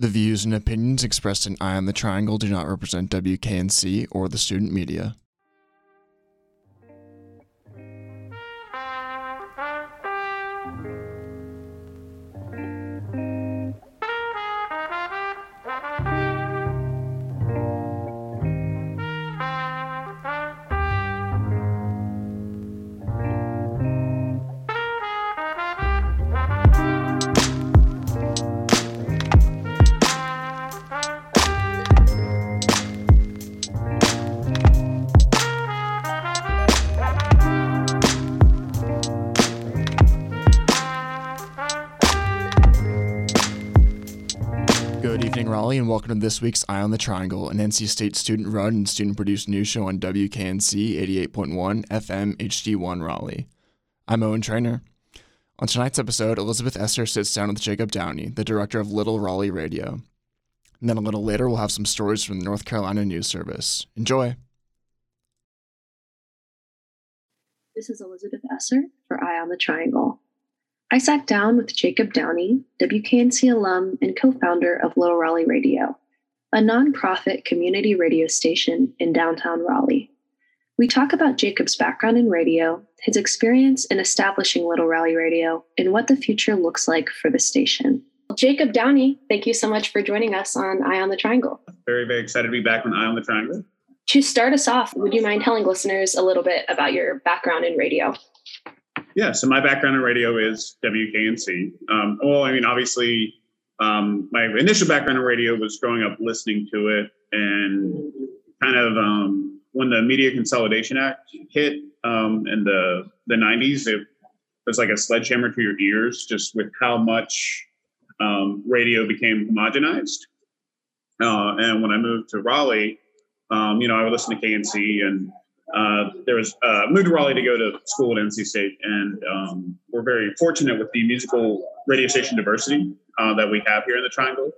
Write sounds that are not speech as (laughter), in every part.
The views and opinions expressed in Eye on the Triangle do not represent WKNC or the student media. Raleigh, and welcome to this week's Eye on the Triangle, an NC State student run and student produced news show on WKNC 88.1 FM HD1 Raleigh. I'm Owen Trainer. On tonight's episode, Elizabeth Esser sits down with Jacob Downey, the director of Little Raleigh Radio. And then a little later, we'll have some stories from the North Carolina News Service. Enjoy! This is Elizabeth Esser for Eye on the Triangle. I sat down with Jacob Downey, WKNC alum and co founder of Little Raleigh Radio, a nonprofit community radio station in downtown Raleigh. We talk about Jacob's background in radio, his experience in establishing Little Raleigh Radio, and what the future looks like for the station. Jacob Downey, thank you so much for joining us on Eye on the Triangle. Very, very excited to be back on Eye on the Triangle. To start us off, would you mind telling listeners a little bit about your background in radio? Yeah, so my background in radio is WKNC. Um, well, I mean, obviously, um, my initial background in radio was growing up listening to it, and kind of um, when the Media Consolidation Act hit um, in the the '90s, it was like a sledgehammer to your ears, just with how much um, radio became homogenized. Uh, and when I moved to Raleigh, um, you know, I would listen to KNC and uh, there was uh, moved to Raleigh to go to school at NC State, and um, we're very fortunate with the musical radio station diversity uh, that we have here in the Triangle.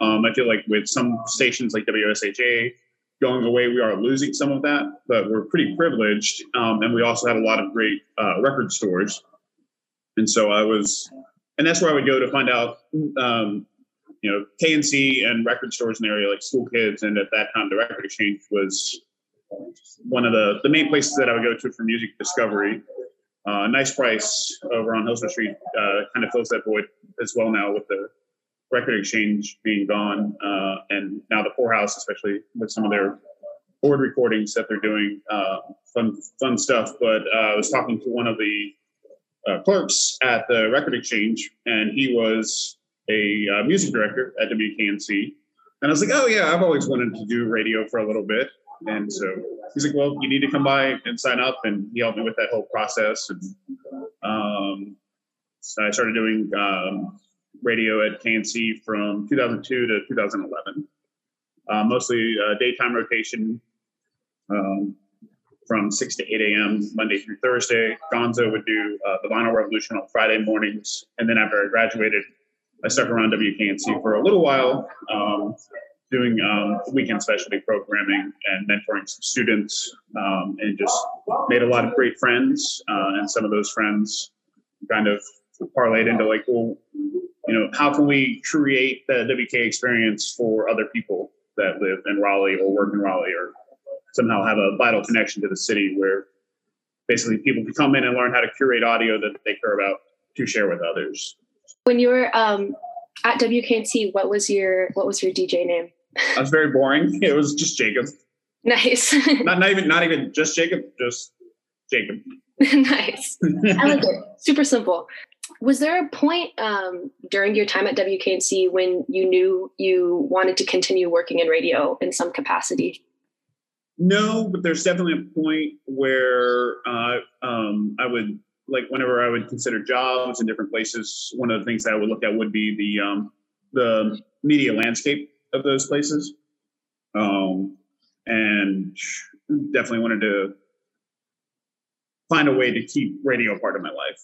Um, I feel like with some stations like WSHA going away, we are losing some of that, but we're pretty privileged, um, and we also had a lot of great uh, record stores. And so I was, and that's where I would go to find out, um, you know, KNC and record stores in the area like School Kids, and at that time the Record Exchange was one of the, the main places that I would go to for music discovery. Uh, nice price over on Hillsborough Street uh, kind of fills that void as well now with the record exchange being gone, uh, and now the Pour House, especially with some of their board recordings that they're doing, uh, fun fun stuff. But uh, I was talking to one of the uh, clerks at the record exchange, and he was a music director at WKNC, and I was like, "Oh yeah, I've always wanted to do radio for a little bit." And so he's like, well, you need to come by and sign up. And he helped me with that whole process. And um, so I started doing um, radio at KNC from 2002 to 2011, uh, mostly uh, daytime rotation um, from 6 to 8 a.m. Monday through Thursday. Gonzo would do uh, the Vinyl Revolution on Friday mornings. And then after I graduated, I stuck around WKNC for a little while. Um, doing um, weekend specialty programming and mentoring some students um, and just made a lot of great friends uh, and some of those friends kind of parlayed into like well you know how can we create the wk experience for other people that live in raleigh or work in raleigh or somehow have a vital connection to the city where basically people can come in and learn how to curate audio that they care about to share with others when you were um, at WKNC, what was your what was your DJ name? I was very boring. (laughs) It was just Jacob. Nice. (laughs) not not even not even just Jacob, just Jacob. (laughs) nice. I like it. Super simple. Was there a point um, during your time at WKNC when you knew you wanted to continue working in radio in some capacity? No, but there's definitely a point where uh, um, I would like whenever I would consider jobs in different places. One of the things that I would look at would be the um, the media landscape of those places. Um, and definitely wanted to find a way to keep radio part of my life.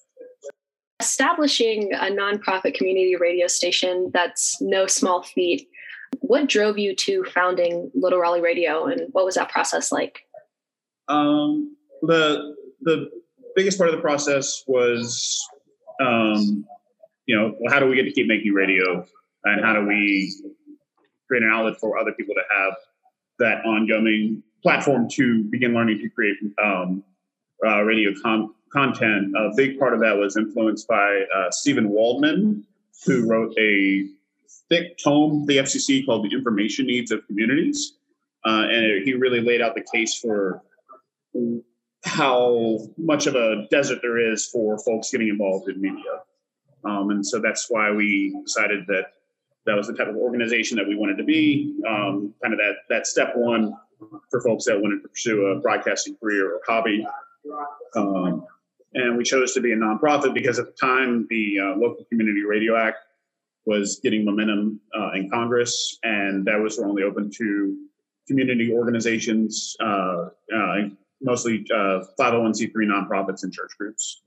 Establishing a nonprofit community radio station, that's no small feat. What drove you to founding Little Raleigh Radio and what was that process like? Um, the, the biggest part of the process was, um, you know, how do we get to keep making radio and how do we create an outlet for other people to have that ongoing platform to begin learning to create um, uh, radio con- content. A big part of that was influenced by uh, Steven Waldman, who wrote a thick tome, the FCC, called The Information Needs of Communities. Uh, and he really laid out the case for how much of a desert there is for folks getting involved in media. Um, and so that's why we decided that that was the type of organization that we wanted to be. Um, kind of that that step one for folks that wanted to pursue a broadcasting career or hobby. Um, and we chose to be a nonprofit because at the time the uh, Local Community Radio Act was getting momentum uh, in Congress, and that was only open to community organizations, uh, uh mostly 501c3 uh, nonprofits and church groups.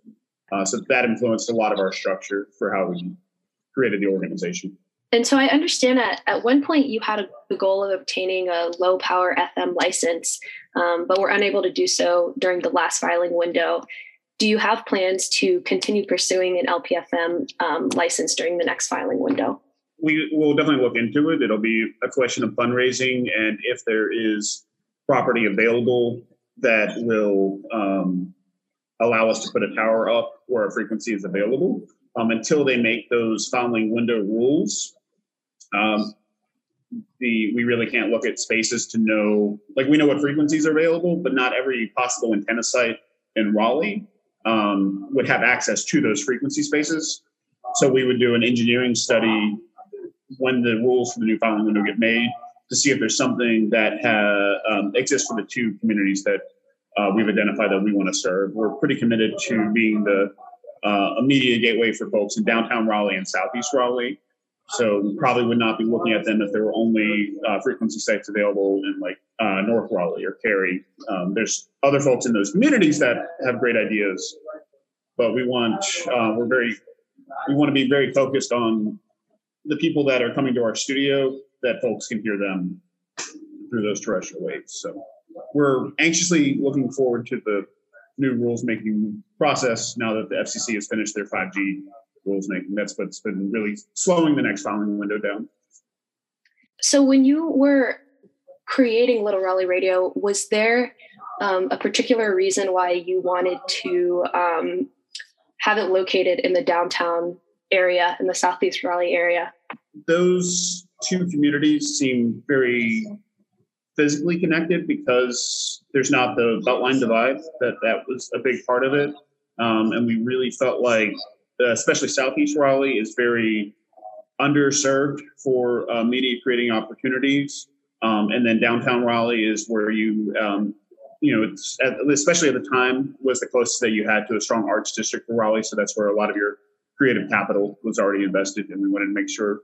Uh, so that influenced a lot of our structure for how we created the organization. And so I understand that at one point you had a, the goal of obtaining a low power FM license, um, but were unable to do so during the last filing window. Do you have plans to continue pursuing an LPFM um, license during the next filing window? We will definitely look into it. It'll be a question of fundraising and if there is property available that will um, allow us to put a tower up where a frequency is available. Um, until they make those filing window rules, um, the we really can't look at spaces to know. Like we know what frequencies are available, but not every possible antenna site in Raleigh um, would have access to those frequency spaces. So we would do an engineering study when the rules for the new filing window get made to see if there's something that ha- um, exists for the two communities that uh, we've identified that we want to serve. We're pretty committed to being the uh, immediate gateway for folks in downtown Raleigh and southeast Raleigh. So probably would not be looking at them if there were only uh, frequency sites available in like uh, North Raleigh or Cary. Um, there's other folks in those communities that have great ideas, but we want uh, we're very we want to be very focused on the people that are coming to our studio that folks can hear them through those terrestrial waves. So we're anxiously looking forward to the new rules making process now that the FCC has finished their 5G rules making. That's what's been really slowing the next filing window down. So when you were creating Little Raleigh Radio, was there um, a particular reason why you wanted to um, have it located in the downtown area, in the Southeast Raleigh area? Those two communities seem very physically connected because there's not the beltline divide that that was a big part of it um, and we really felt like especially southeast raleigh is very underserved for uh, media creating opportunities. Um, and then downtown raleigh is where you um, you know it's especially at the time was the closest that you had to a strong arts district for raleigh. So that's where a lot of your creative capital was already invested and we wanted to make sure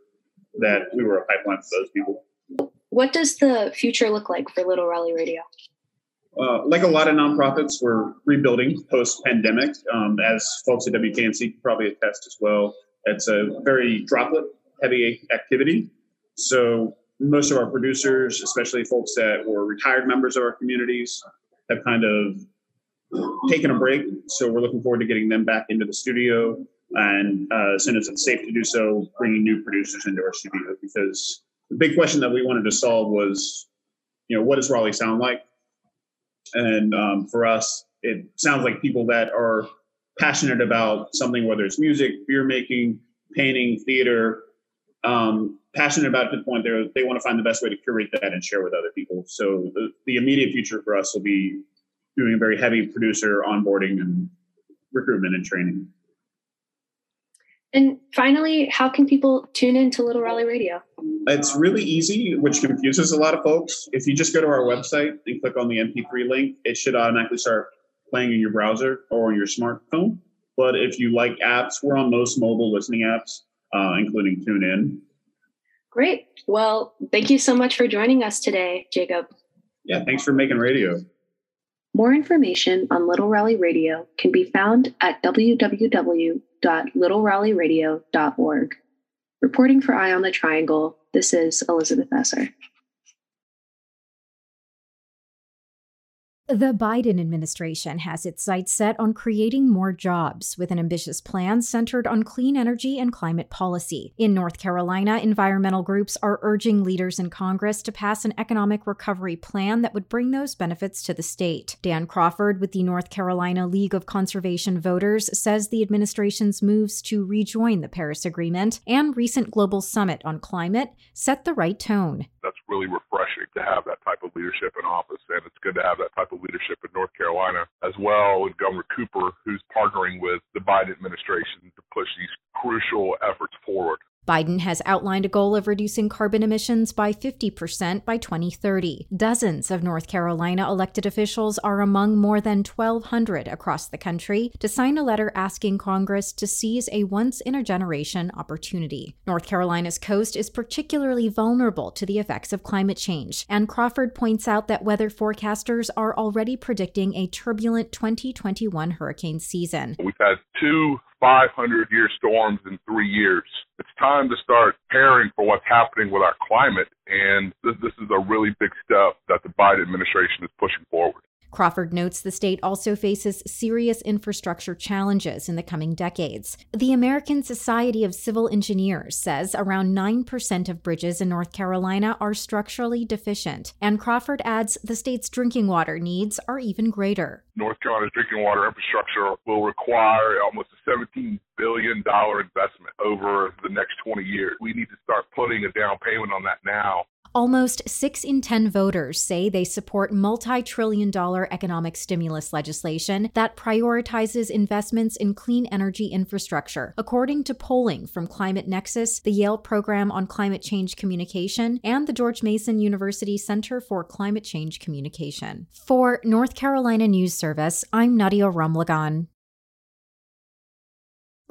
that we were a pipeline for those people. What does the future look like for Little Raleigh Radio? Uh, like a lot of nonprofits, we're rebuilding post pandemic. Um, as folks at WKNC can probably attest as well, it's a very droplet heavy activity. So most of our producers, especially folks that were retired members of our communities, have kind of taken a break. So we're looking forward to getting them back into the studio. And uh, as soon as it's safe to do so, bringing new producers into our studio because the big question that we wanted to solve was, you know, what does Raleigh sound like? And um, for us, it sounds like people that are passionate about something, whether it's music, beer making, painting, theater, um, passionate about to the point they they want to find the best way to curate that and share with other people. So the, the immediate future for us will be doing a very heavy producer onboarding and recruitment and training. And finally, how can people tune in to Little Raleigh Radio? It's really easy, which confuses a lot of folks. If you just go to our website and click on the MP3 link, it should automatically start playing in your browser or your smartphone. But if you like apps, we're on most mobile listening apps, uh, including TuneIn. Great. Well, thank you so much for joining us today, Jacob. Yeah, thanks for making radio. More information on Little Raleigh Radio can be found at www.littleraleigh.radio.org. Reporting for Eye on the Triangle, this is Elizabeth Esser. The Biden administration has its sights set on creating more jobs with an ambitious plan centered on clean energy and climate policy. In North Carolina, environmental groups are urging leaders in Congress to pass an economic recovery plan that would bring those benefits to the state. Dan Crawford with the North Carolina League of Conservation Voters says the administration's moves to rejoin the Paris Agreement and recent global summit on climate set the right tone. That's really refreshing to have that type of leadership in office, and it's good to have that type of leadership in North Carolina as well, and Governor Cooper, who's partnering with the Biden administration to push these crucial efforts forward. Biden has outlined a goal of reducing carbon emissions by 50% by 2030. Dozens of North Carolina elected officials are among more than 1,200 across the country to sign a letter asking Congress to seize a once in a generation opportunity. North Carolina's coast is particularly vulnerable to the effects of climate change, and Crawford points out that weather forecasters are already predicting a turbulent 2021 hurricane season. We've had two 500 year storms in three years. It's time to start preparing for what's happening with our climate. And this, this is a really big step that the Biden administration is pushing forward. Crawford notes the state also faces serious infrastructure challenges in the coming decades. The American Society of Civil Engineers says around 9% of bridges in North Carolina are structurally deficient, and Crawford adds the state's drinking water needs are even greater. North Carolina's drinking water infrastructure will require almost a $17 billion investment over the next 20 years. We need to start putting a down payment on that now Almost 6 in 10 voters say they support multi trillion dollar economic stimulus legislation that prioritizes investments in clean energy infrastructure, according to polling from Climate Nexus, the Yale Program on Climate Change Communication, and the George Mason University Center for Climate Change Communication. For North Carolina News Service, I'm Nadia Ramlagan.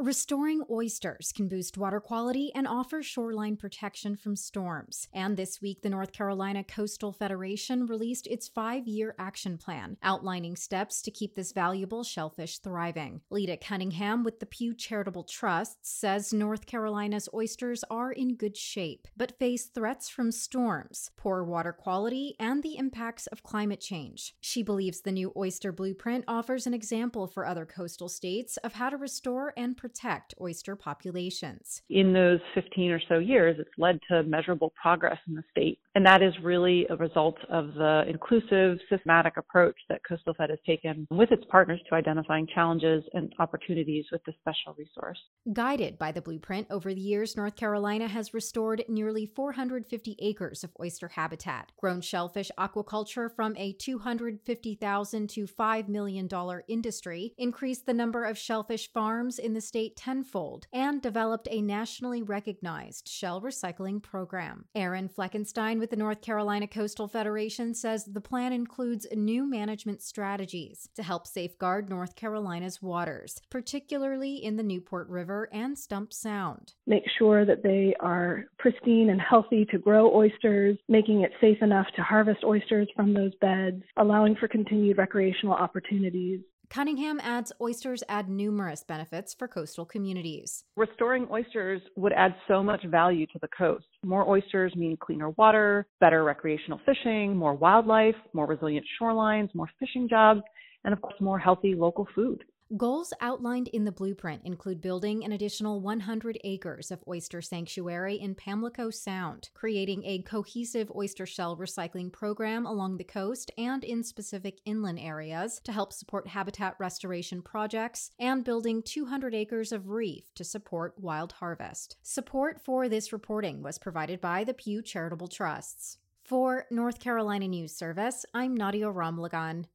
Restoring oysters can boost water quality and offer shoreline protection from storms. And this week, the North Carolina Coastal Federation released its five year action plan, outlining steps to keep this valuable shellfish thriving. Leda Cunningham with the Pew Charitable Trust says North Carolina's oysters are in good shape, but face threats from storms, poor water quality, and the impacts of climate change. She believes the new oyster blueprint offers an example for other coastal states of how to restore and protect protect oyster populations. In those 15 or so years, it's led to measurable progress in the state. And that is really a result of the inclusive, systematic approach that Coastal Fed has taken with its partners to identifying challenges and opportunities with this special resource. Guided by the blueprint, over the years, North Carolina has restored nearly 450 acres of oyster habitat, grown shellfish aquaculture from a 250,000 to $5 million industry, increased the number of shellfish farms in the state tenfold and developed a nationally recognized shell recycling program. Erin Fleckenstein with the North Carolina Coastal Federation says the plan includes new management strategies to help safeguard North Carolina's waters, particularly in the Newport River and Stump Sound. Make sure that they are pristine and healthy to grow oysters, making it safe enough to harvest oysters from those beds, allowing for continued recreational opportunities, Cunningham adds oysters add numerous benefits for coastal communities. Restoring oysters would add so much value to the coast. More oysters mean cleaner water, better recreational fishing, more wildlife, more resilient shorelines, more fishing jobs, and of course, more healthy local food. Goals outlined in the blueprint include building an additional 100 acres of oyster sanctuary in Pamlico Sound, creating a cohesive oyster shell recycling program along the coast and in specific inland areas to help support habitat restoration projects, and building 200 acres of reef to support wild harvest. Support for this reporting was provided by the Pew Charitable Trusts. For North Carolina News Service, I'm Nadia Ramlagan.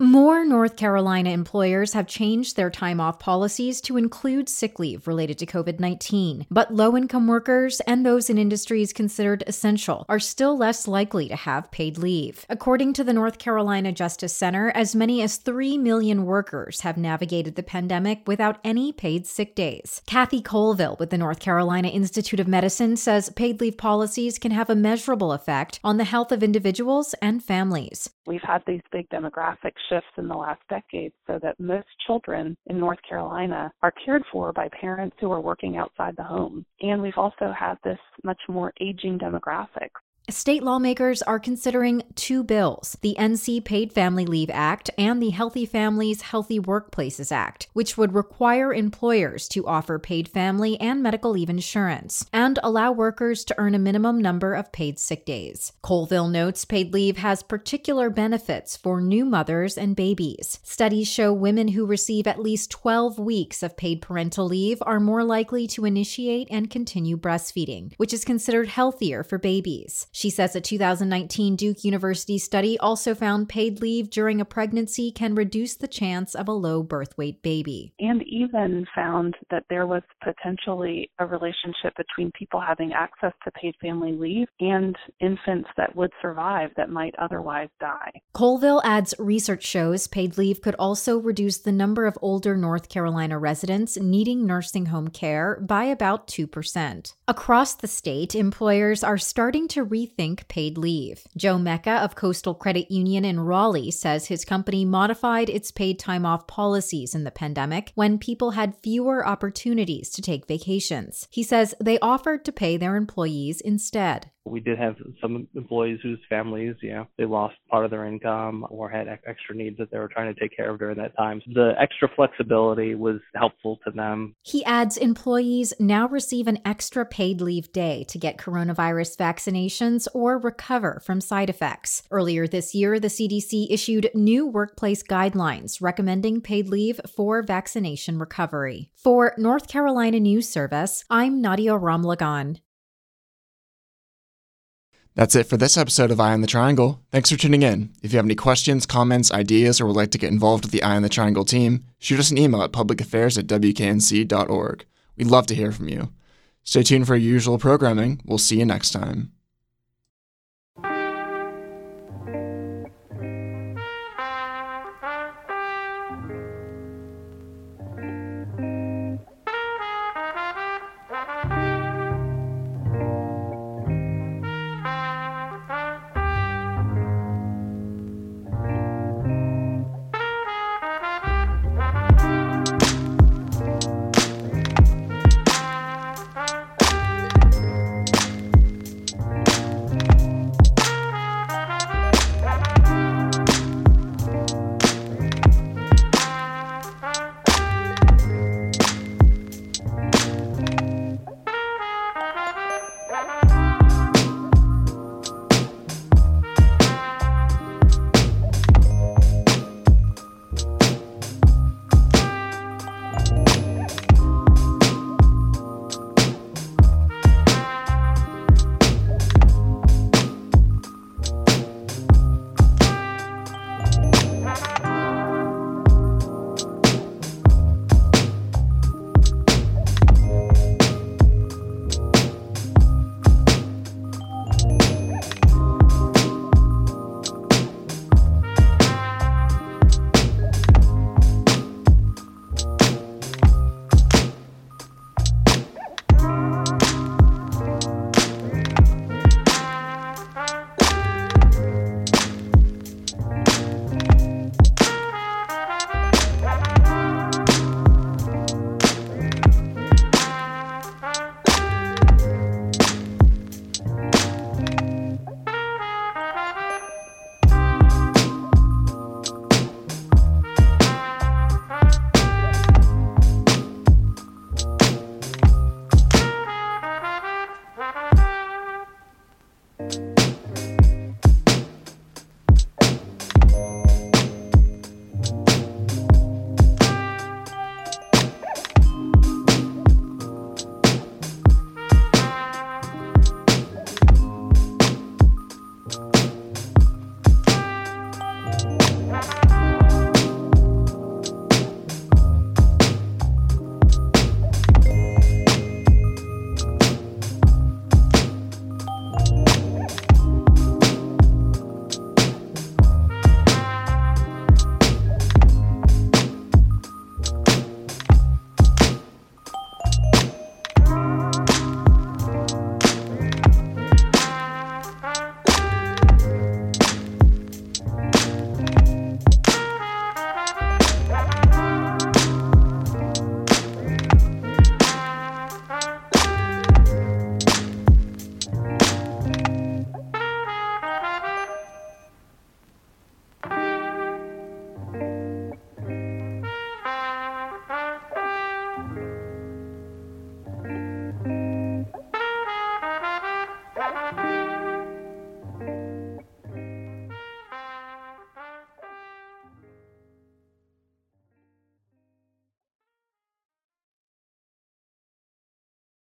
More North Carolina employers have changed their time off policies to include sick leave related to COVID 19, but low income workers and those in industries considered essential are still less likely to have paid leave. According to the North Carolina Justice Center, as many as 3 million workers have navigated the pandemic without any paid sick days. Kathy Colville with the North Carolina Institute of Medicine says paid leave policies can have a measurable effect on the health of individuals and families. We've had these big demographic shifts in the last decade so that most children in North Carolina are cared for by parents who are working outside the home. And we've also had this much more aging demographic. State lawmakers are considering two bills the NC Paid Family Leave Act and the Healthy Families, Healthy Workplaces Act, which would require employers to offer paid family and medical leave insurance and allow workers to earn a minimum number of paid sick days. Colville notes paid leave has particular benefits for new mothers and babies. Studies show women who receive at least 12 weeks of paid parental leave are more likely to initiate and continue breastfeeding, which is considered healthier for babies. She says a 2019 Duke University study also found paid leave during a pregnancy can reduce the chance of a low birth weight baby. And even found that there was potentially a relationship between people having access to paid family leave and infants that would survive that might otherwise die. Colville adds research shows paid leave could also reduce the number of older North Carolina residents needing nursing home care by about 2%. Across the state, employers are starting to re rethink paid leave. Joe Mecca of Coastal Credit Union in Raleigh says his company modified its paid time off policies in the pandemic when people had fewer opportunities to take vacations. He says they offered to pay their employees instead. We did have some employees whose families, you know, they lost part of their income or had extra needs that they were trying to take care of during that time. So the extra flexibility was helpful to them. He adds employees now receive an extra paid leave day to get coronavirus vaccinations or recover from side effects. Earlier this year, the CDC issued new workplace guidelines recommending paid leave for vaccination recovery. For North Carolina News Service, I'm Nadia Ramlagan. That's it for this episode of Eye on the Triangle. Thanks for tuning in. If you have any questions, comments, ideas, or would like to get involved with the Eye on the Triangle team, shoot us an email at publicaffairs at wknc.org. We'd love to hear from you. Stay tuned for our usual programming. We'll see you next time.